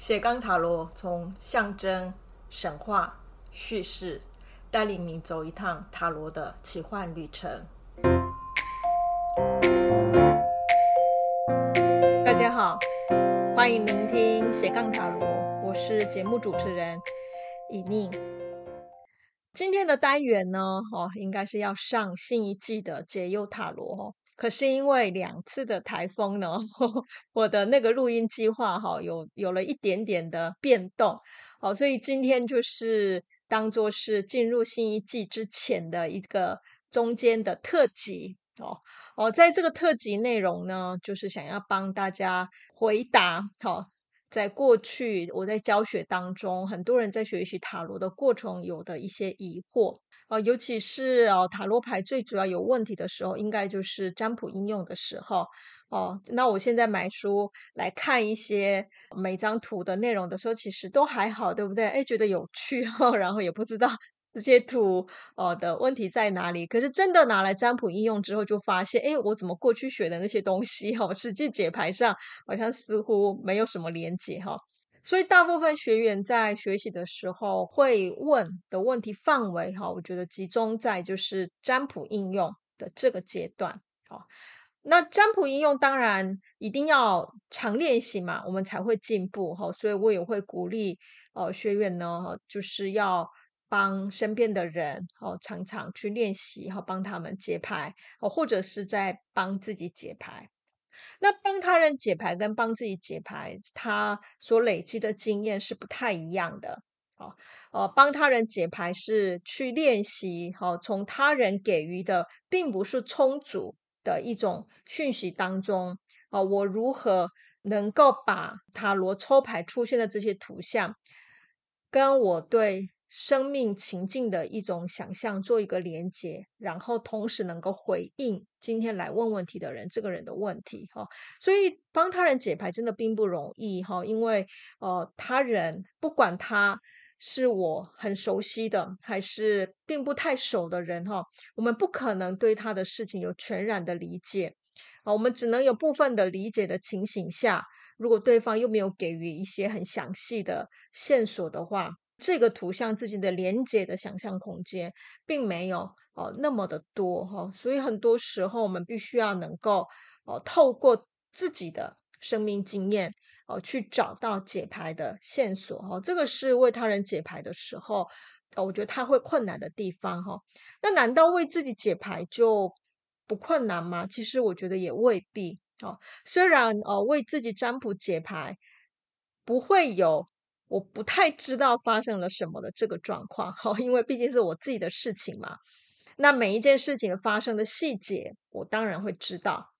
斜杠塔罗从象征、神话、叙事，带领你走一趟塔罗的奇幻旅程。大家好，欢迎聆听斜杠塔罗，我是节目主持人以宁。今天的单元呢，哦，应该是要上新一季的解忧塔罗哦。可是因为两次的台风呢，我的那个录音计划哈有有了一点点的变动，哦，所以今天就是当做是进入新一季之前的一个中间的特辑哦哦，在这个特辑内容呢，就是想要帮大家回答好。在过去，我在教学当中，很多人在学习塔罗的过程有的一些疑惑哦，尤其是哦塔罗牌最主要有问题的时候，应该就是占卜应用的时候哦。那我现在买书来看一些每张图的内容的时候，其实都还好，对不对？哎，觉得有趣哦，然后也不知道。这些图哦的问题在哪里？可是真的拿来占卜应用之后，就发现，哎，我怎么过去学的那些东西哈，实际解牌上好像似乎没有什么连接哈。所以大部分学员在学习的时候会问的问题范围哈，我觉得集中在就是占卜应用的这个阶段。好，那占卜应用当然一定要常练习嘛，我们才会进步哈。所以我也会鼓励哦学员呢，就是要。帮身边的人哦，常常去练习，哈帮他们解牌哦，或者是在帮自己解牌。那帮他人解牌跟帮自己解牌，他所累积的经验是不太一样的。哦，呃，帮他人解牌是去练习，哦，从他人给予的并不是充足的一种讯息当中，哦，我如何能够把塔罗抽牌出现的这些图像，跟我对。生命情境的一种想象，做一个连接，然后同时能够回应今天来问问题的人这个人的问题哈。所以帮他人解牌真的并不容易哈，因为呃，他人不管他是我很熟悉的，还是并不太熟的人哈，我们不可能对他的事情有全然的理解啊，我们只能有部分的理解的情形下，如果对方又没有给予一些很详细的线索的话。这个图像自己的连接的想象空间并没有哦那么的多哈，所以很多时候我们必须要能够哦透过自己的生命经验哦去找到解牌的线索哈，这个是为他人解牌的时候，我觉得他会困难的地方哈。那难道为自己解牌就不困难吗？其实我觉得也未必哦。虽然哦为自己占卜解牌不会有。我不太知道发生了什么的这个状况，哈，因为毕竟是我自己的事情嘛。那每一件事情发生的细节，我当然会知道。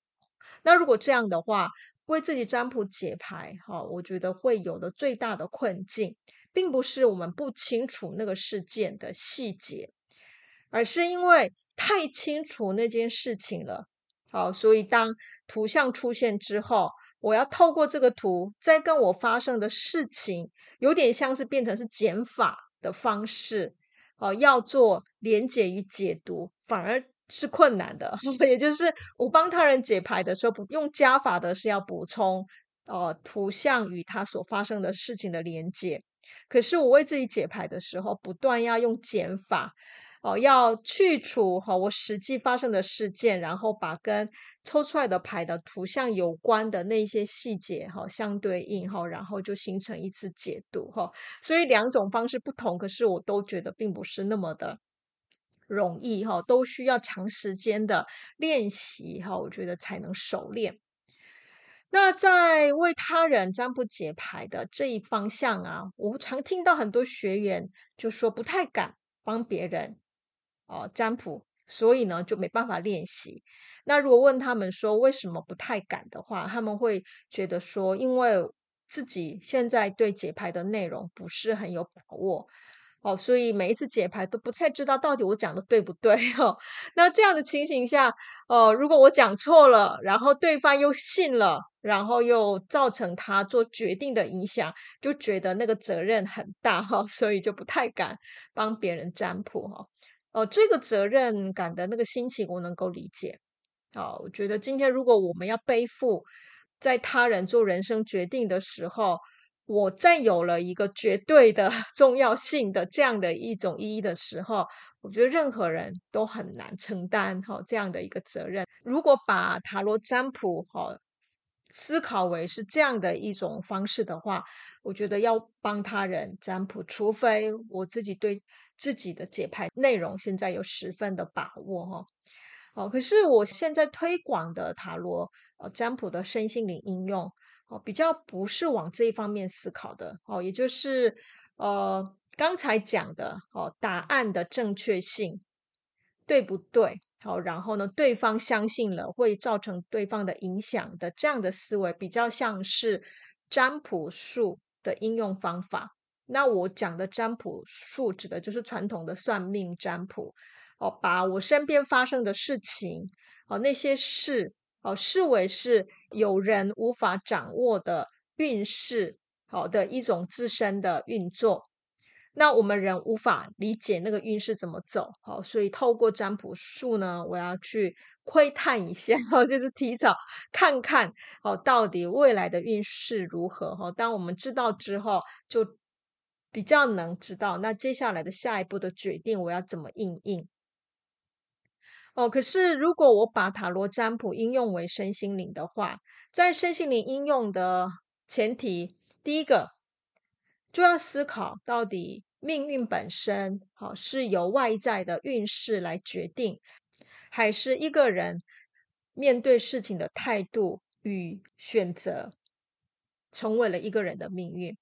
那如果这样的话，为自己占卜解牌，哈，我觉得会有的最大的困境，并不是我们不清楚那个事件的细节，而是因为太清楚那件事情了，好，所以当图像出现之后。我要透过这个图，再跟我发生的事情，有点像是变成是减法的方式，哦，要做连结与解读，反而是困难的。也就是我帮他人解牌的时候，不用加法的是要补充，呃，图像与他所发生的事情的连结。可是我为自己解牌的时候，不断要用减法。哦，要去除哈我实际发生的事件，然后把跟抽出来的牌的图像有关的那些细节哈相对应哈，然后就形成一次解读哈。所以两种方式不同，可是我都觉得并不是那么的容易哈，都需要长时间的练习哈，我觉得才能熟练。那在为他人占卜解牌的这一方向啊，我常听到很多学员就说不太敢帮别人。哦，占卜，所以呢就没办法练习。那如果问他们说为什么不太敢的话，他们会觉得说，因为自己现在对解牌的内容不是很有把握，哦，所以每一次解牌都不太知道到底我讲的对不对哦。那这样的情形下，哦，如果我讲错了，然后对方又信了，然后又造成他做决定的影响，就觉得那个责任很大哈，所以就不太敢帮别人占卜哈。哦，哦这个责任感的那个心情，我能够理解。好，我觉得今天如果我们要背负在他人做人生决定的时候，我占有了一个绝对的 重要性的这样的一种意义的时候，我觉得任何人都很难承担哈这样的一个责任。如果把塔罗占卜哈思考为是这样的一种方式的话，我觉得要帮他人占卜，除非我自己对自己的解牌内容现在有十分的把握哈。哦，可是我现在推广的塔罗呃占卜的身心灵应用哦，比较不是往这一方面思考的哦，也就是呃刚才讲的哦，答案的正确性对不对？好，然后呢，对方相信了会造成对方的影响的这样的思维，比较像是占卜术的应用方法。那我讲的占卜术指的就是传统的算命占卜。哦，把我身边发生的事情，哦，那些事，哦，视为是有人无法掌握的运势，好的一种自身的运作。那我们人无法理解那个运势怎么走，好，所以透过占卜术呢，我要去窥探一下，哦，就是提早看看，哦，到底未来的运势如何，哈。当我们知道之后，就比较能知道，那接下来的下一步的决定，我要怎么应应。哦，可是如果我把塔罗占卜应用为身心灵的话，在身心灵应用的前提，第一个就要思考到底命运本身好是由外在的运势来决定，还是一个人面对事情的态度与选择，成为了一个人的命运。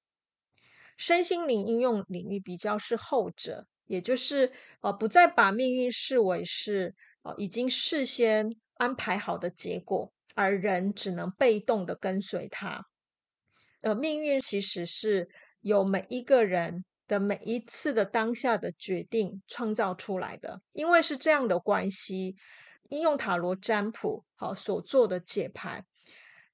身心灵应用领域比较是后者。也就是呃，不再把命运视为是呃已经事先安排好的结果，而人只能被动的跟随它。呃，命运其实是由每一个人的每一次的当下的决定创造出来的。因为是这样的关系，应用塔罗占卜好所做的解牌，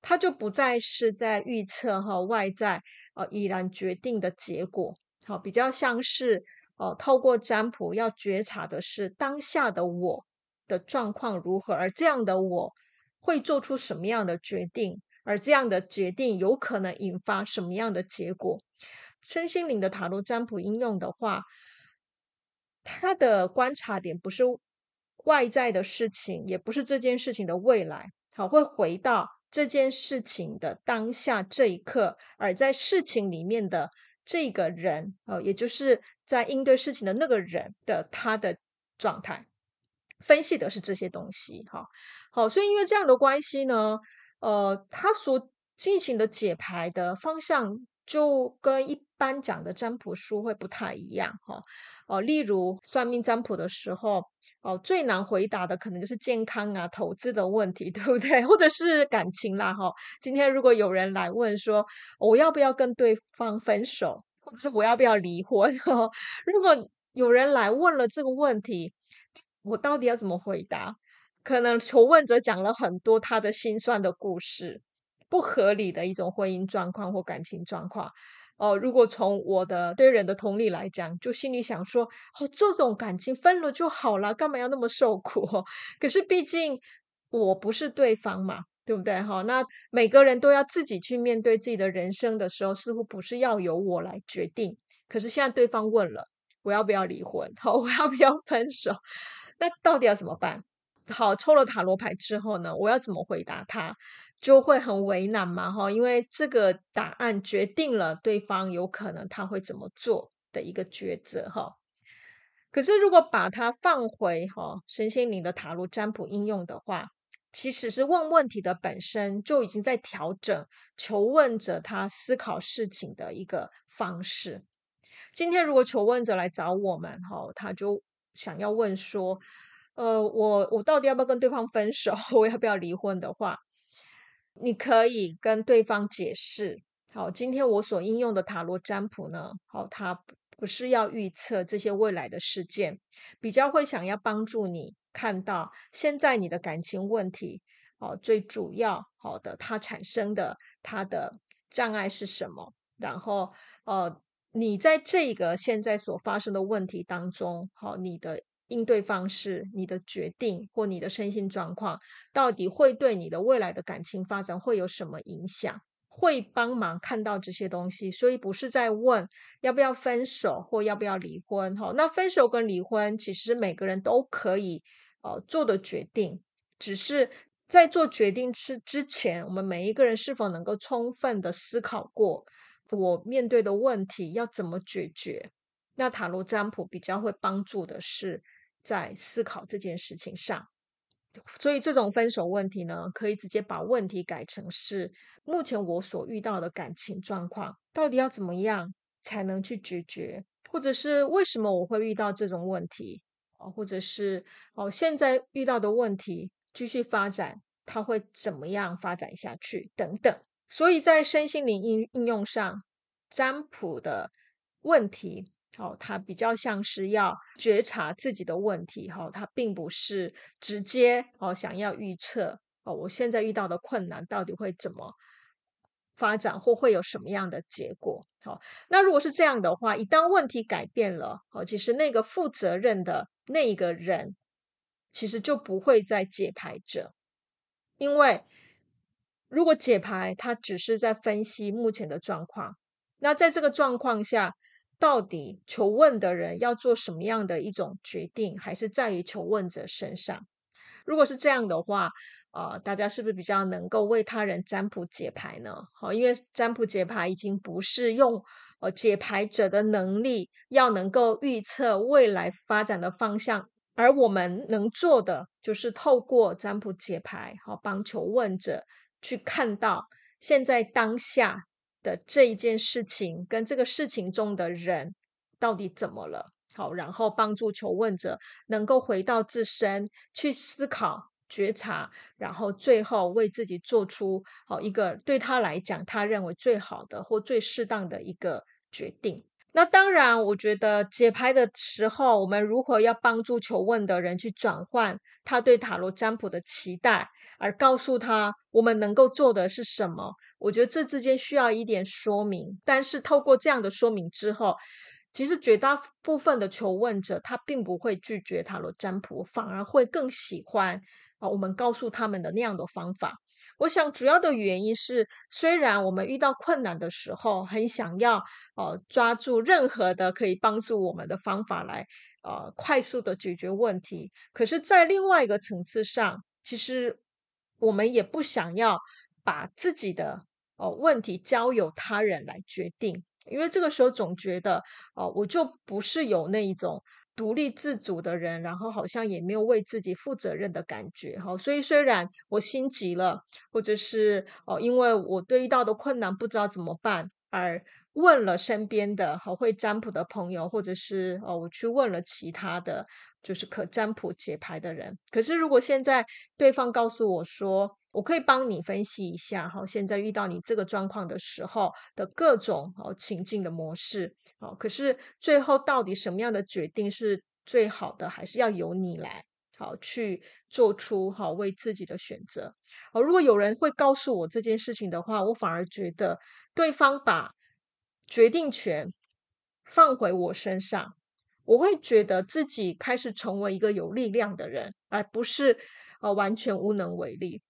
它就不再是在预测和外在呃已然决定的结果，好，比较像是。哦，透过占卜要觉察的是当下的我的状况如何，而这样的我会做出什么样的决定，而这样的决定有可能引发什么样的结果。身心灵的塔罗占卜应用的话，它的观察点不是外在的事情，也不是这件事情的未来，好，会回到这件事情的当下这一刻，而在事情里面的。这个人，哦，也就是在应对事情的那个人的他的状态，分析的是这些东西，哈，好，所以因为这样的关系呢，呃，他所进行的解牌的方向就跟一般讲的占卜书会不太一样，哈，哦，例如算命占卜的时候，哦，最难回答的可能就是健康啊、投资的问题，对不对？或者是感情啦，哈。今天如果有人来问说，我要不要跟对方分手，或者是我要不要离婚？哈，如果有人来问了这个问题，我到底要怎么回答？可能求问者讲了很多他的心酸的故事，不合理的一种婚姻状况或感情状况。哦，如果从我的对人的同理来讲，就心里想说，哦，这种感情分了就好了，干嘛要那么受苦？可是毕竟我不是对方嘛，对不对？哈，那每个人都要自己去面对自己的人生的时候，似乎不是要由我来决定。可是现在对方问了，我要不要离婚？好，我要不要分手？那到底要怎么办？好，抽了塔罗牌之后呢，我要怎么回答他？就会很为难嘛，哈，因为这个答案决定了对方有可能他会怎么做的一个抉择，哈。可是如果把它放回哈神仙灵的塔罗占卜应用的话，其实是问问题的本身就已经在调整求问者他思考事情的一个方式。今天如果求问者来找我们，哈，他就想要问说，呃，我我到底要不要跟对方分手？我要不要离婚的话？你可以跟对方解释，好，今天我所应用的塔罗占卜呢，好，它不是要预测这些未来的事件，比较会想要帮助你看到现在你的感情问题，哦，最主要好的它产生的它的障碍是什么，然后，呃，你在这个现在所发生的问题当中，好，你的。应对方式、你的决定或你的身心状况，到底会对你的未来的感情发展会有什么影响？会帮忙看到这些东西，所以不是在问要不要分手或要不要离婚。哈，那分手跟离婚其实每个人都可以呃做的决定，只是在做决定之之前，我们每一个人是否能够充分的思考过我面对的问题要怎么解决？那塔罗占卜比较会帮助的是在思考这件事情上。所以这种分手问题呢，可以直接把问题改成是目前我所遇到的感情状况，到底要怎么样才能去解决，或者是为什么我会遇到这种问题啊，或者是哦现在遇到的问题继续发展，它会怎么样发展下去等等。所以在身心灵应应用上，占卜的问题。哦，他比较像是要觉察自己的问题，哈，他并不是直接哦想要预测哦，我现在遇到的困难到底会怎么发展，或会有什么样的结果？好，那如果是这样的话，一旦问题改变了，哦，其实那个负责任的那一个人，其实就不会再解牌者，因为如果解牌，他只是在分析目前的状况，那在这个状况下。到底求问的人要做什么样的一种决定，还是在于求问者身上？如果是这样的话，呃，大家是不是比较能够为他人占卜解牌呢？好，因为占卜解牌已经不是用呃解牌者的能力要能够预测未来发展的方向，而我们能做的就是透过占卜解牌，好，帮求问者去看到现在当下。的这一件事情跟这个事情中的人到底怎么了？好，然后帮助求问者能够回到自身去思考、觉察，然后最后为自己做出好一个对他来讲他认为最好的或最适当的一个决定。那当然，我觉得解牌的时候，我们如何要帮助求问的人去转换他对塔罗占卜的期待，而告诉他我们能够做的是什么？我觉得这之间需要一点说明。但是透过这样的说明之后，其实绝大部分的求问者他并不会拒绝塔罗占卜，反而会更喜欢我们告诉他们的那样的方法。我想主要的原因是，虽然我们遇到困难的时候，很想要呃抓住任何的可以帮助我们的方法来呃快速的解决问题，可是，在另外一个层次上，其实我们也不想要把自己的呃问题交由他人来决定，因为这个时候总觉得哦、我就不是有那一种。独立自主的人，然后好像也没有为自己负责任的感觉，哈，所以虽然我心急了，或者是哦，因为我对遇到的困难不知道怎么办，而问了身边的好会占卜的朋友，或者是哦，我去问了其他的就是可占卜解牌的人，可是如果现在对方告诉我说，我可以帮你分析一下，哈，现在遇到你这个状况的时候的各种哦情境的模式，哦，可是最后到底什么样的决定是最好的，还是要由你来好去做出好为自己的选择。哦，如果有人会告诉我这件事情的话，我反而觉得对方把决定权放回我身上，我会觉得自己开始成为一个有力量的人，而不是呃完全无能为力。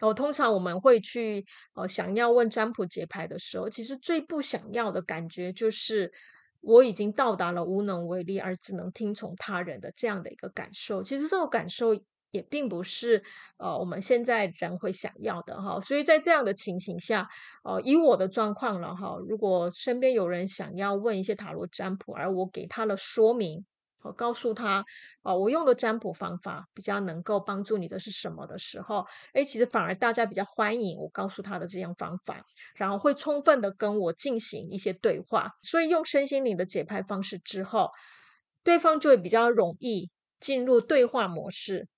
哦，通常我们会去哦，想要问占卜解牌的时候，其实最不想要的感觉就是我已经到达了无能为力，而只能听从他人的这样的一个感受。其实这种感受也并不是呃我们现在人会想要的哈。所以在这样的情形下，呃，以我的状况了哈，如果身边有人想要问一些塔罗占卜，而我给他了说明。我告诉他，哦，我用的占卜方法比较能够帮助你的是什么的时候，哎，其实反而大家比较欢迎我告诉他的这样方法，然后会充分的跟我进行一些对话。所以用身心灵的解牌方式之后，对方就会比较容易进入对话模式，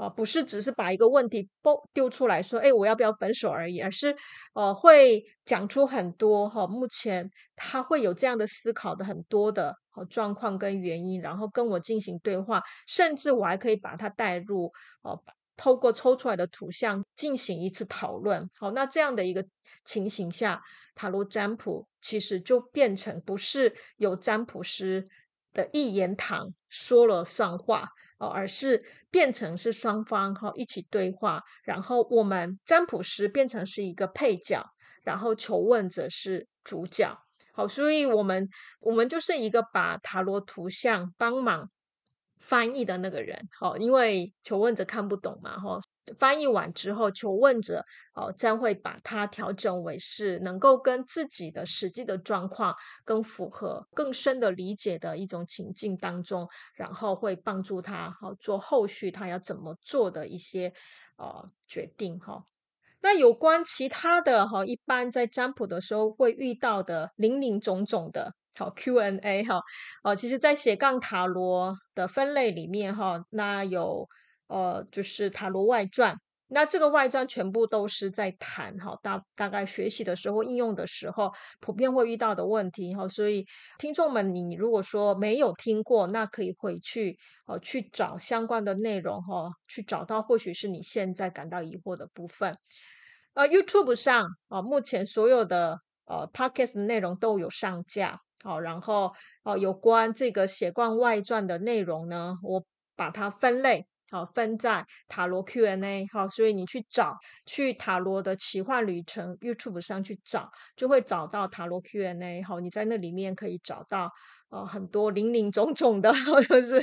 啊，不是只是把一个问题丢丢出来说，诶，我要不要分手而已，而是，呃，会讲出很多哈，目前他会有这样的思考的很多的。好状况跟原因，然后跟我进行对话，甚至我还可以把它带入哦，透过抽出来的图像进行一次讨论。好，那这样的一个情形下，塔罗占卜其实就变成不是由占卜师的一言堂说了算话哦，而是变成是双方哈一起对话，然后我们占卜师变成是一个配角，然后求问者是主角。好，所以我们我们就是一个把塔罗图像帮忙翻译的那个人。好，因为求问者看不懂嘛，哈。翻译完之后，求问者哦将会把它调整为是能够跟自己的实际的状况更符合、更深的理解的一种情境当中，然后会帮助他好做后续他要怎么做的一些呃决定哈。那有关其他的哈，一般在占卜的时候会遇到的林林总总的好 Q&A 哈哦，其实，在斜杠塔罗的分类里面哈，那有。呃，就是塔罗外传，那这个外传全部都是在谈哈，大大概学习的时候、应用的时候，普遍会遇到的问题哈。所以听众们，你如果说没有听过，那可以回去哦去找相关的内容哈，去找到或许是你现在感到疑惑的部分。呃，YouTube 上啊，目前所有的呃 Podcast 的内容都有上架，好，然后哦有关这个斜杠外传的内容呢，我把它分类。好，分在塔罗 Q&A，好，所以你去找去塔罗的奇幻旅程 YouTube 上去找，就会找到塔罗 Q&A，好，你在那里面可以找到呃很多林林总总的，就是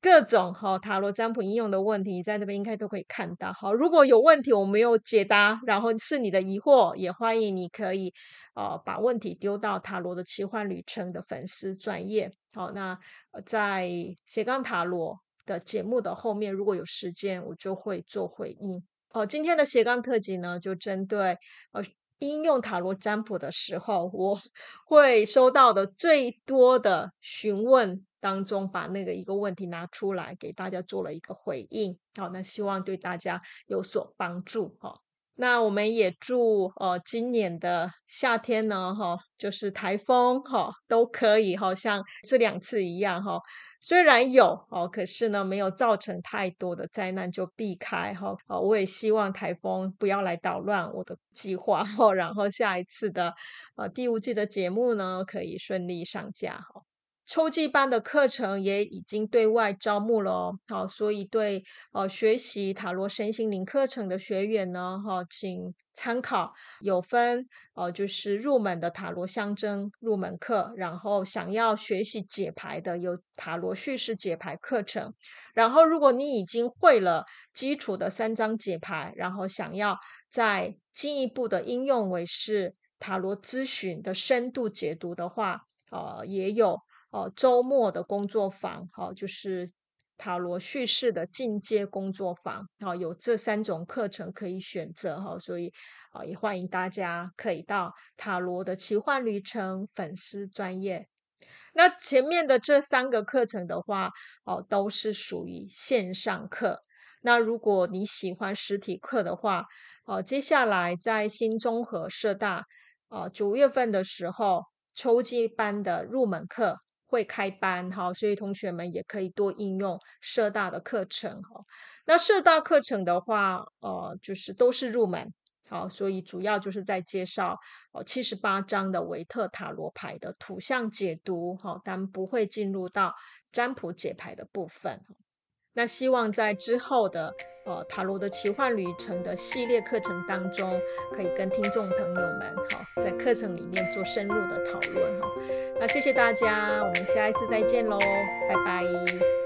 各种哈塔罗占卜应用的问题，你在那边应该都可以看到。好，如果有问题我没有解答，然后是你的疑惑，也欢迎你可以呃把问题丢到塔罗的奇幻旅程的粉丝专页。好，那在斜杠塔罗。的节目的后面，如果有时间，我就会做回应。哦，今天的斜杠特辑呢，就针对呃应用塔罗占卜的时候，我 会收到的最多的询问当中，把那个一个问题拿出来给大家做了一个回应。好，那希望对大家有所帮助。哈。那我们也祝呃今年的夏天呢，哈，就是台风哈都可以，好像这两次一样哈。虽然有哦，可是呢没有造成太多的灾难，就避开哈。哦，我也希望台风不要来捣乱我的计划哈。然后下一次的呃第五季的节目呢，可以顺利上架哈。秋季班的课程也已经对外招募了哦，好，所以对呃学习塔罗身心灵课程的学员呢，哈，请参考有分呃就是入门的塔罗象征入门课，然后想要学习解牌的有塔罗叙事解牌课程，然后如果你已经会了基础的三张解牌，然后想要再进一步的应用为是塔罗咨询的深度解读的话，呃，也有。哦，周末的工作坊，好，就是塔罗叙事的进阶工作坊，好，有这三种课程可以选择，哈，所以啊，也欢迎大家可以到塔罗的奇幻旅程粉丝专业。那前面的这三个课程的话，哦，都是属于线上课。那如果你喜欢实体课的话，哦，接下来在新中和社大，啊，九月份的时候，秋季班的入门课。会开班哈，所以同学们也可以多应用社大的课程哈。那社大课程的话，呃，就是都是入门，好，所以主要就是在介绍哦七十八张的维特塔罗牌的图像解读哈，但不会进入到占卜解牌的部分。那希望在之后的呃塔罗的奇幻旅程的系列课程当中，可以跟听众朋友们哈，在课程里面做深入的讨论哈。那谢谢大家，我们下一次再见喽，拜拜。